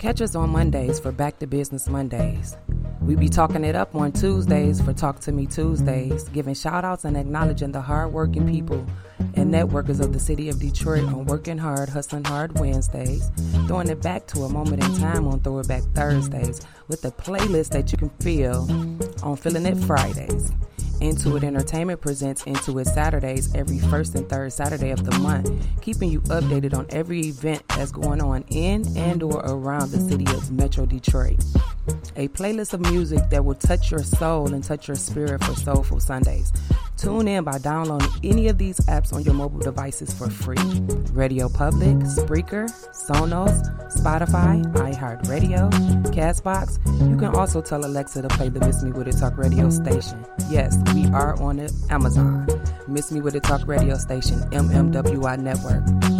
Catch us on Mondays for Back to Business Mondays. We be talking it up on Tuesdays for Talk to Me Tuesdays, giving shout outs and acknowledging the hardworking people and networkers of the city of Detroit on Working Hard, Hustling Hard Wednesdays, throwing it back to a moment in time on Throwback Thursdays with a playlist that you can feel on Feeling It Fridays. Intuit Entertainment presents Intuit Saturdays every first and third Saturday of the month, keeping you updated on every event that's going on in and or around the city of Metro Detroit. A playlist of music that will touch your soul and touch your spirit for Soulful Sundays. Tune in by downloading any of these apps on your mobile devices for free. Radio Public, Spreaker, Sonos, Spotify, iHeartRadio, Castbox. You can also tell Alexa to play the Miss Me With It Talk radio station. Yes, we are on Amazon. Miss Me With It Talk radio station, MMWI Network.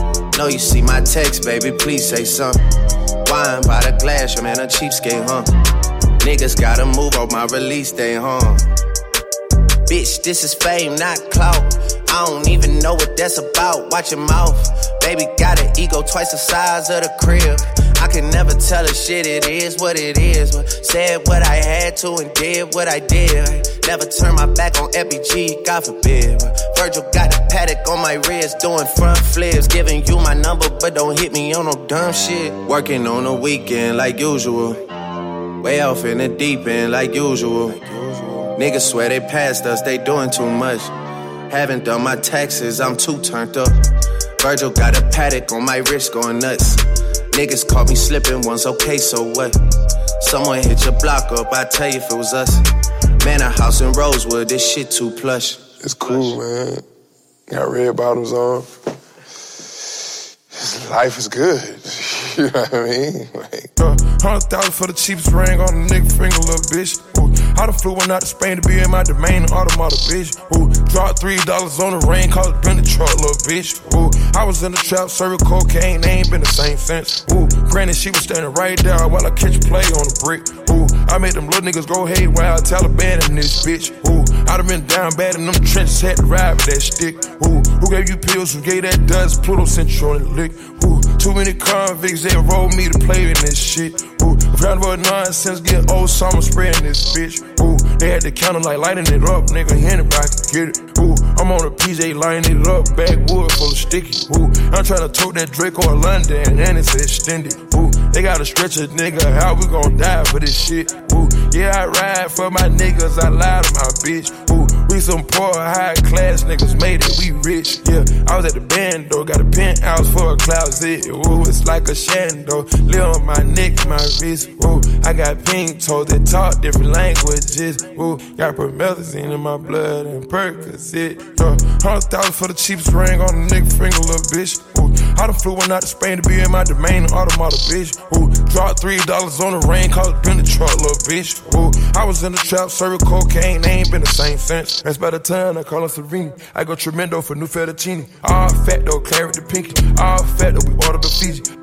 Know you see my text, baby, please say something. Wine by the glass, your man a cheapskate, huh? Niggas gotta move on my release day, huh? Bitch, this is fame, not clout. I don't even know what that's about. Watch your mouth. Baby got an ego twice the size of the crib. I can never tell a shit, it is what it is. Said what I had to and did what I did. Never turn my back on FBG, God forbid. Virgil got a Patek on my wrist, doing front flips. Giving you my number, but don't hit me on no dumb shit. Working on a weekend like usual. Way off in the deep end like usual. Niggas swear they passed us, they doing too much. Haven't done my taxes, I'm too turned up. Virgil got a Patek on my wrist going nuts. Niggas caught me slipping once, okay, so what? Someone hit your block up, I tell you if it was us. Man, a house in Rosewood, this shit too plush. It's cool, man. Got red bottoms on. Life is good. you know what I mean? Like, Uh, Hundred thousand for the cheapest ring on a nigga finger, little bitch. Ooh, I done flew one out to Spain to be in my domain, automata, bitch. Ooh, dropped three dollars on the rain, cause it been the truck, little bitch. Ooh, I was in the trap, serving cocaine, they ain't been the same since. Ooh, granted, she was standing right there while I catch a play on the brick. Ooh, I made them little niggas go haywire, Taliban in this bitch. Ooh, I done been down bad in them trenches, had to ride with that stick. Ooh, who gave you pills? Who gave that dust? Pluto sent you on the lick. Ooh, too many convicts, they rolled me to play in this shit. Ooh, round about nonsense, get old summer spreading this bitch. They had the counter like lighting it up, nigga, anybody can get it. Ooh, I'm on a PJ lighting it up, backwood full of sticky. Ooh, I'm trying to tote that Draco or London, and it's extended. Ooh, they gotta stretch a nigga, how we gon' die for this shit? Ooh, yeah, I ride for my niggas, I lie to my bitch. Ooh, some poor, high class niggas made it, we rich. Yeah, I was at the band though, got a penthouse for a closet. Ooh, it's like a shando. Live on my neck, my wrist. Ooh, I got pink toes that talk different languages. Ooh, got promethazine in my blood and Percocet. Yeah, hundred thousand for the cheapest ring on a nigga finger, little bitch. I done flew one out to Spain to be in my domain, automata, bitch. Ooh, dropped three dollars on the rain, cause it been the truck, little bitch. Ooh, I was in the trap, serving cocaine, they ain't been the same since. That's by the time I call her Serene. I go tremendo for new fettuccine. All fat though, claret the pinky. All fat though, we order the Fiji.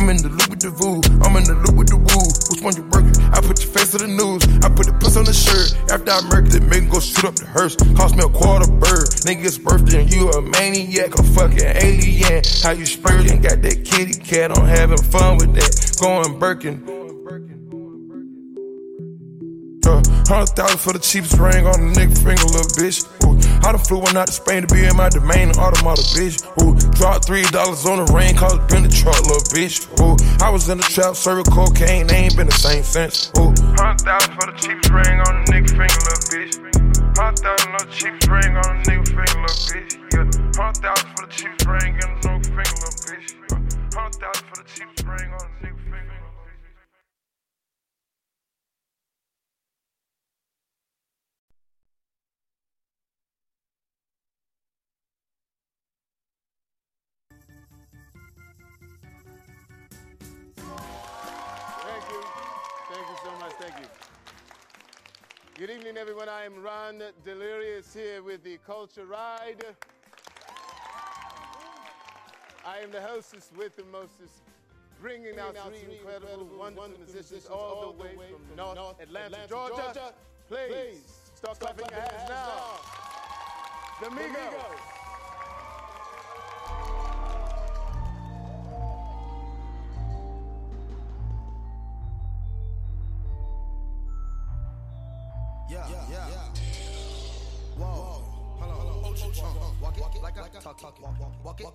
I'm in the loop with the voo. I'm in the loop with the woo. Which one you working? I put your face to the news. I put the puss on the shirt. After I murk it, make go shoot up the hearse. Cost me a quarter bird. Nigga's birthday and you a maniac, a fucking alien. How you spurting? Got that kitty cat. I'm having fun with that. Going Birkin. Hundred thousand for the cheapest ring on a nigga finger, little bitch. Ooh, I done flew one out to Spain to be in my domain, automata, bitch. Ooh, dropped three dollars on the ring, cause been the truck, little bitch. Ooh, I was in the trap, serving cocaine, they ain't been the same since. Ooh, hundred thousand for the cheapest ring on a nigga finger, little bitch. Hundred thousand for the cheapest ring on a nigga finger, little bitch. Yeah, hundred thousand for the cheapest ring on a nigga finger, little bitch. Hundred thousand for the cheapest ring Good evening, everyone. I am Ron Delirious here with the Culture Ride. I am the hostess with the mostest, bringing out three incredible, wonderful musicians all the way from North Atlanta, Georgia. Please start clapping your hands now. The Migos.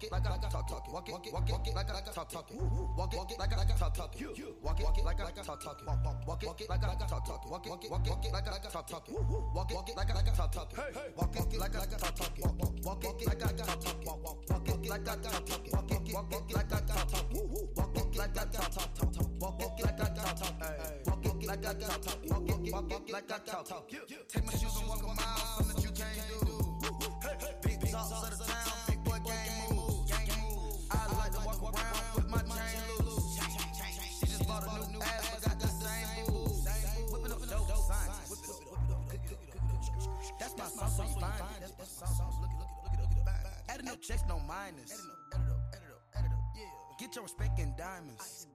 It, walk it like I talk, talk it. Walk it, walk it, walk it like I talk, talk it. Walk it, walk it like I talk, talk it. Walk it, walk it like I talk, talk it. Walk it, walk it like I talk, talk it. Walk it, walk it, walk it like I talk, talk it. Walk it, walk it like I talk, talk it. Walk it, like I talk, talk it. Walk it, like I talk, talk it. Walk it, like I talk, talk it. Walk it, walk it like I talk, talk it. Walk it like I talk, talk it. Walk it like I talk, talk it. Walk it like I talk, talk it. Walk it, walk it like I talk, talk it. Take my shoes and walk a mile, something that you can't do. Big talks of the town, it, look it. Adding up checks, no minus. Adding up, add it up, add it up, add it up. Yeah. Get your respect in diamonds.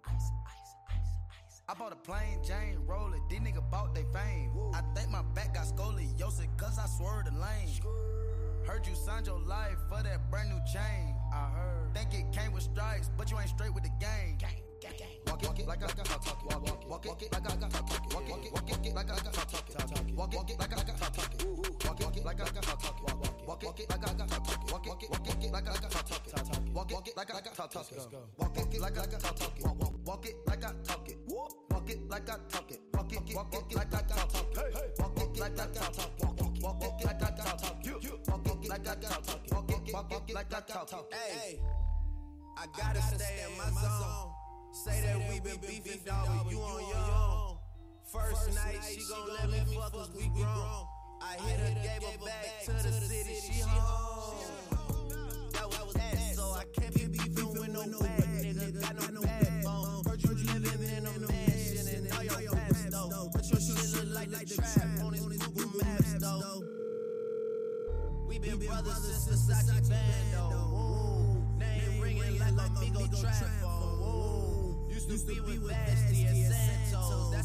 I bought a plain Jane roller, these nigga bought they fame. I think my back got scoliosis, cause I swerved the lane. Heard you signed your life for that brand new chain. I heard. Think it came with stripes, but you ain't straight with the game. Walk it, walk it like I got talk it. Walk it, walk it like I got talk it. Walk it, walk it like I got talk it. Walk it, walk it like I got talk it. Walk it, walk it like I got talk it. Walk it, walk it like I got talk it. Walk it, walk it like I got talk talk it. Walk it, walk it like I got talk talk it. Walk it like I got talk talk it. Walk it like I talk it. Walk it like I talk it. Walk it, walk it like I talk talk it. Walk it like I talk talk it. Walk it like I talk talk it. Walk it like I talk talk it. Walk it, walk it like I talk talk it. Hey, I gotta stay in my zone. Say that we been beefing, dog, but you on your own. First night, she gon' let me fuck cause we grown. I hit her, gave her back to the city, she home. That was that, so I can't be beefing with no bad nigga, got no backbone. Heard you living in a mansion and all your past though. But your shit look like the trap on his Google Maps though. We been brothers since Versace Bando. Ooh, Name ringing like Amigo trap phone. Used to be with Basti and.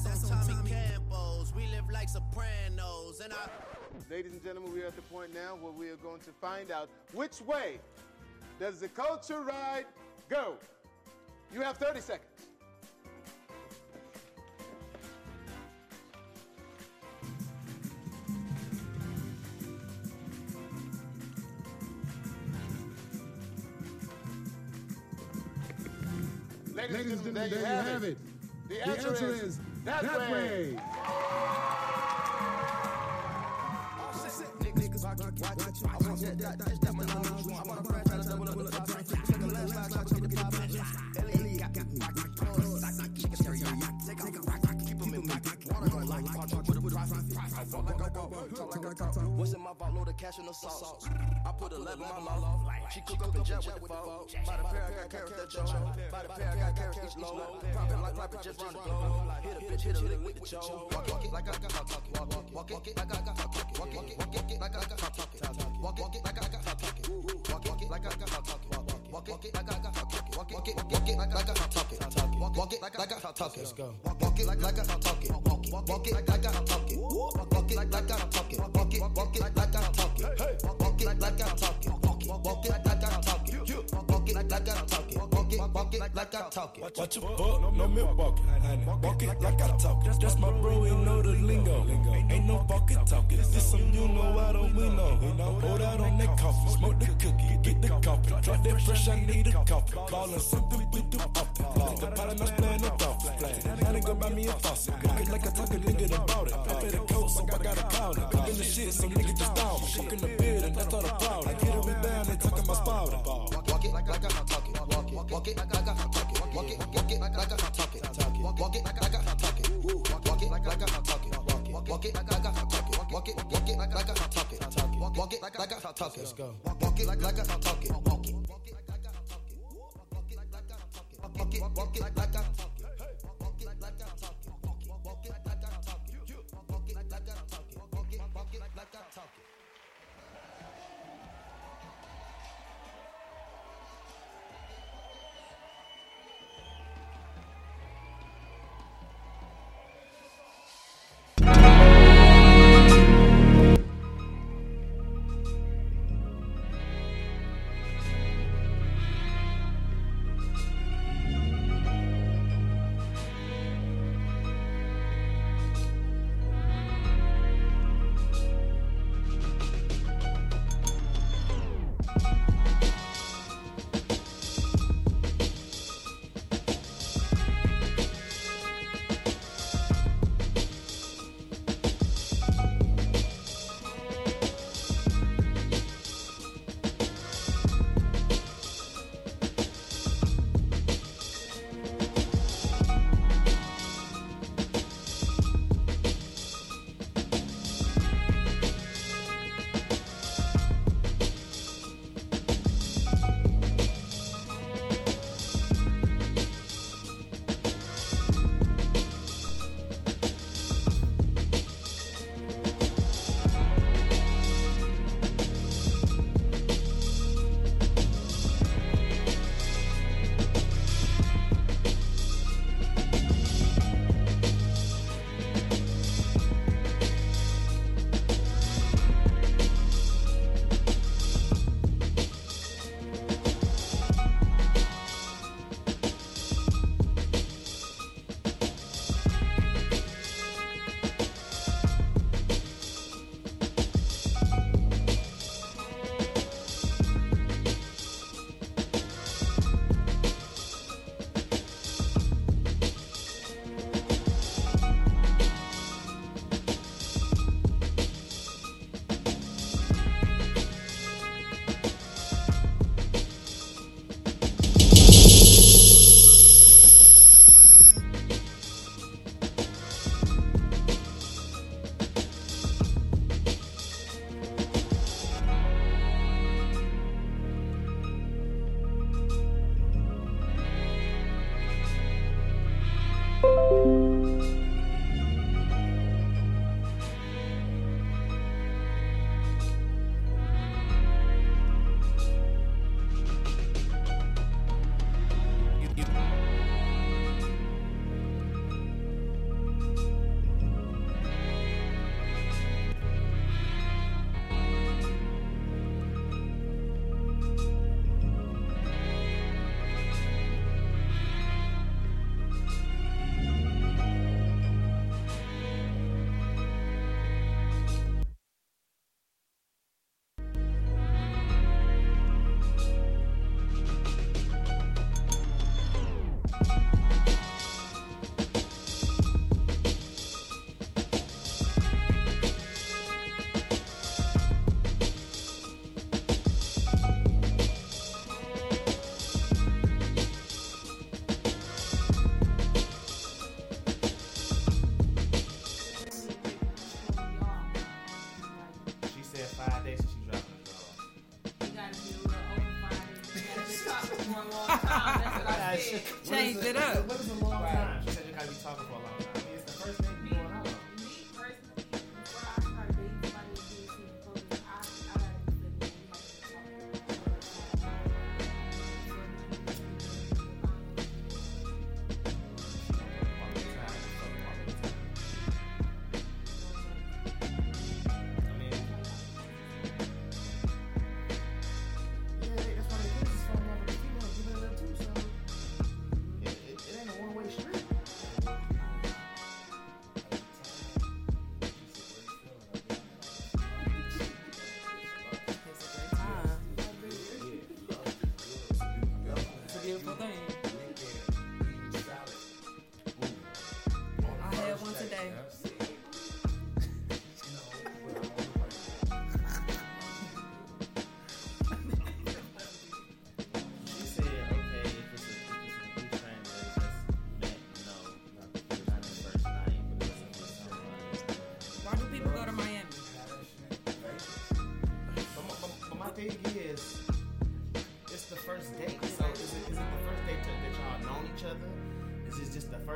That's on Tommy Campos. We live like Sopranos. And I. Ladies and gentlemen, we are at the point now where we are going to find out which way does the culture ride go. You have 30 seconds. Ladies, Ladies and gentlemen, there you have it. The answer, is, that, way. Niggas watch, watch, watch. I want that, that, that, that, my knowledge. I want a friend, try to double up with the profit. Take a last slide, try to get the profit. Ellie got cash in the sauce. I put a level in my mouth. She cook up and jet with the phone. By the pair, I got carats that Joe. By the pair, I got carats each load. Profit like profit, just run the globe. Hit a bitch, hit a lick with the choke. Walk, it like I got talk, talk it. Walk, it, like I got talk, talk it. Walk it, walk it, walk it like I got talk, talk it. Walk it, like I got talk, talk it. Walk it, like I got talk, talk it. Walk it, like I got talk, talk it. Walk it, walk it, walk it like I got talk, talk it. Walk, it like I got talk, talk it. Let's go. Walk, walk it like I got talk, talk it. Walk, it like I got talk it. Walk, it like I got talk it. Walk it, walk it like I got talk it. Walk, it like I got talk it, walk like I got talk it. Watch your butt, no milk walking. Walk it like I talk. it. That's my bro, he know the lingo. Ain't no walking talking. This some you know, I don't we know. Pour that on that coffee, smoke the cookie, get the coffee. Drop that fresh, I need a coffee. Ballin' something we do up. Take a pot and I'm playing no golf. Now they go buy me a faucet. Walk it like I talk a nigga about it. I pay the coat, so I got a pound it. Cooking the shit, some niggas just down. Cooking the beard, and that's all the problem. I get a rebound, they talking Walk it, like I got talk it. Walk it, walk it like I got talk it. Walk it like I got talk it. Walk it like I got talk it. Walk it like I got talk it. Walk it, walk it like I got talk it. Walk it like I got talk it. Let's go. Walk it like I got talk it. Walk it. Walk it like I got talk it. Walk it, walk it like I got talk it.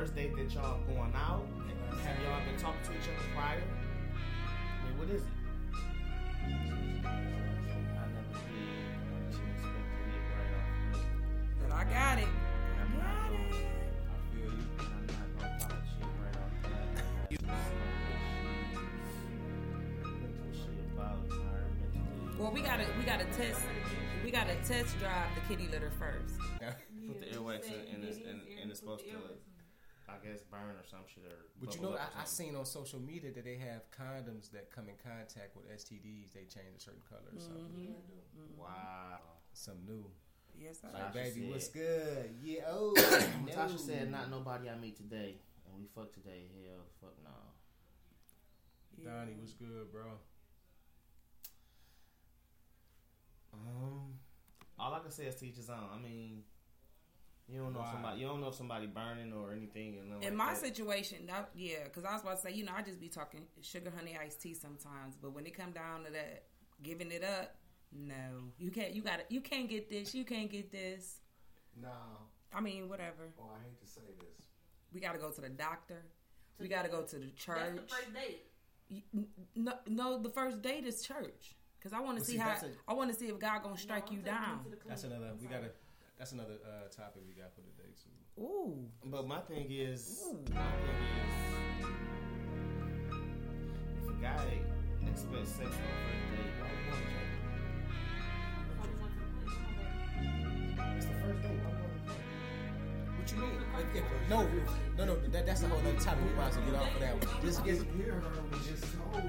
First date that y'all going out? Have y'all been talking to each other prior? I mean, what is it? I never did. I just expected it right off. the- But I got it. I got it. I feel you. I'm not gonna pop shit right off the bat. About. Well, we gotta we gotta test we gotta test drive the kitty litter first. Put the earwax in, and it's, and, and it's supposed to, I guess, burn or some shit or. But you know, I, I seen on social media that they have condoms that come in contact with STDs. They change a certain color or something. Wow. Something new. Yes, I Like, baby, said- what's good? Yeah, oh. Tasha no. said, "Not nobody I meet today, and we fuck today. Hell, fuck no." Donnie, what's good, bro? Um, all I can say is teachers his own. I mean, you don't know if Why? somebody. You don't know if somebody burning or anything. And In like my that. situation, that, yeah, because I was about to say, you know, I just be talking sugar honey iced tea sometimes, but when it come down to that, giving it up, no, you can't. You got to You can't get this. You can't get this. No. I mean, whatever. Oh, I hate to say this. We got to go to the doctor. We got to go to the church. That's the first date. No, no, the first date is church. Because I want to Well, see, see, how. that's a- I want to see if God gonna strike you down. That's another. We gotta. That's another uh, topic we got for today too. Ooh. But my thing is, Ooh. my thing is, if a guy expects sex on first date, why would want to It's the first date. Why would want What you mean? If- if- no, no, no. That, that's a whole other topic. We might as well get off of that one. Just get. Hear her was just told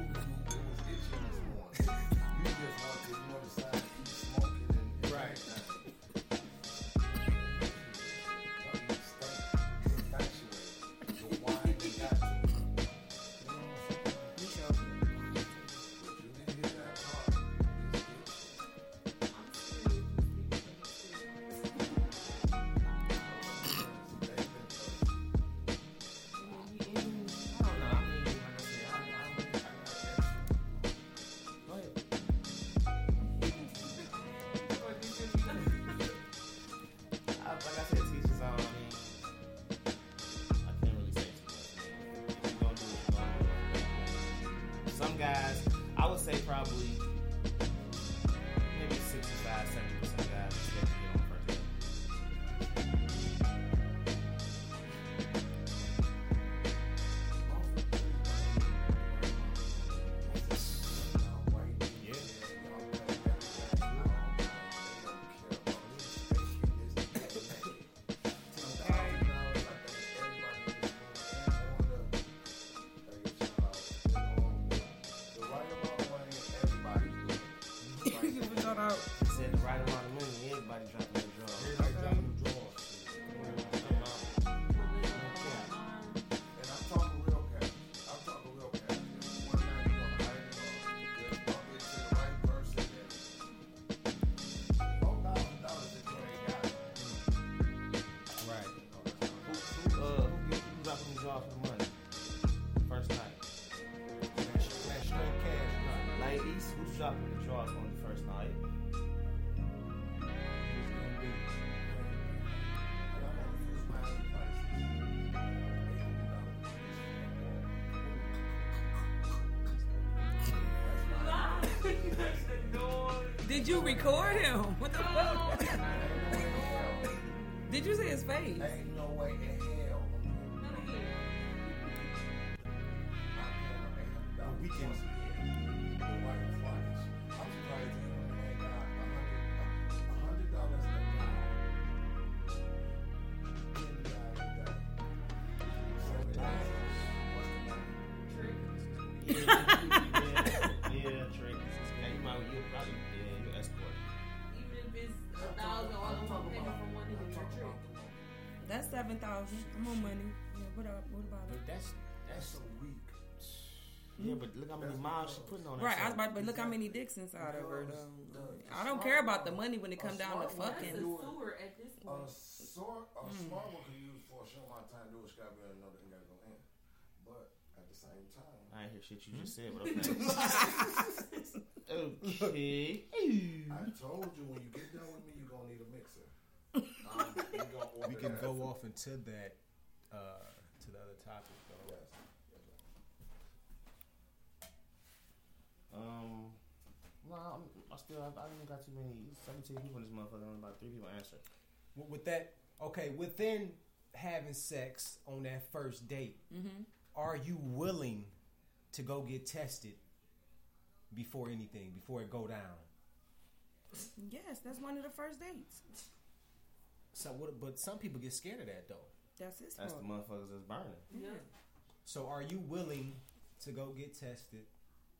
dropping the draw for the money? First night. That straight cash. Right. Ladies, who's dropping the draws on the first night? Who's gonna be? And I'm gonna use my advice. Did you record him? What the fuck? Did you see his face? Yeah, yeah, trick. Yeah, you might, you probably, yeah, you escort. Even if it's a thousand, all I'm talking about from one nigga, you're trick. That's seven thousand. I'm on money. Yeah, what up? What about But it? that's That's so weak. Hmm? Yeah, but look how many miles she putting on that. Right, I was about, but look how many dicks inside of her though. I don't care about the money when it come down to That's a fucking. sewer at this A point. sort, a smart one could use for a short amount of time. Do a scrap and another thing gotta go in. But at the same time, I I ain't hear shit you just said, but okay. okay. I told you when you get done with me, you're gonna need a mixer. Um, we, gonna order We can that. go off into that uh, to the other topic though. Yes. Um, no, I'm, I still, I, I don't got too many. 17 people in this motherfucker. Only about three people answer. With- With that, okay, within having sex on that first date, Mm-hmm. are you willing to go get tested before anything, before it go down? Yes, that's one of the first dates. So, what, but some people get scared of that though. That's his That's the fault. motherfuckers that's burning. Yeah. So, are you willing to go get tested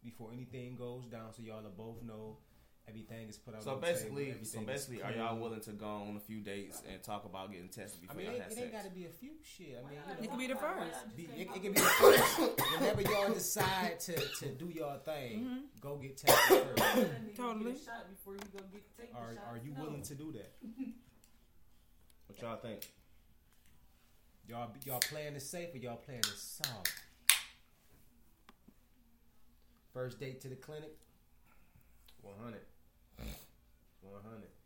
before anything goes down, so y'all will both know everything is put out? So on the table, basically, so basically, are y'all willing to go on a few dates and talk about getting tested I before mean, y'all it, have it sex? ain't got to be a few shit. I mean, you know, It could be the first. Be, it, it can be the first. Whenever y'all decide to, to do your thing, mm-hmm. go get tested first. Totally. Get shot before you go get take Are, shot. are you No. willing to do that? What y'all think? Y'all y'all playing it safe or y'all playing it soft? First date to the clinic, 100. 100.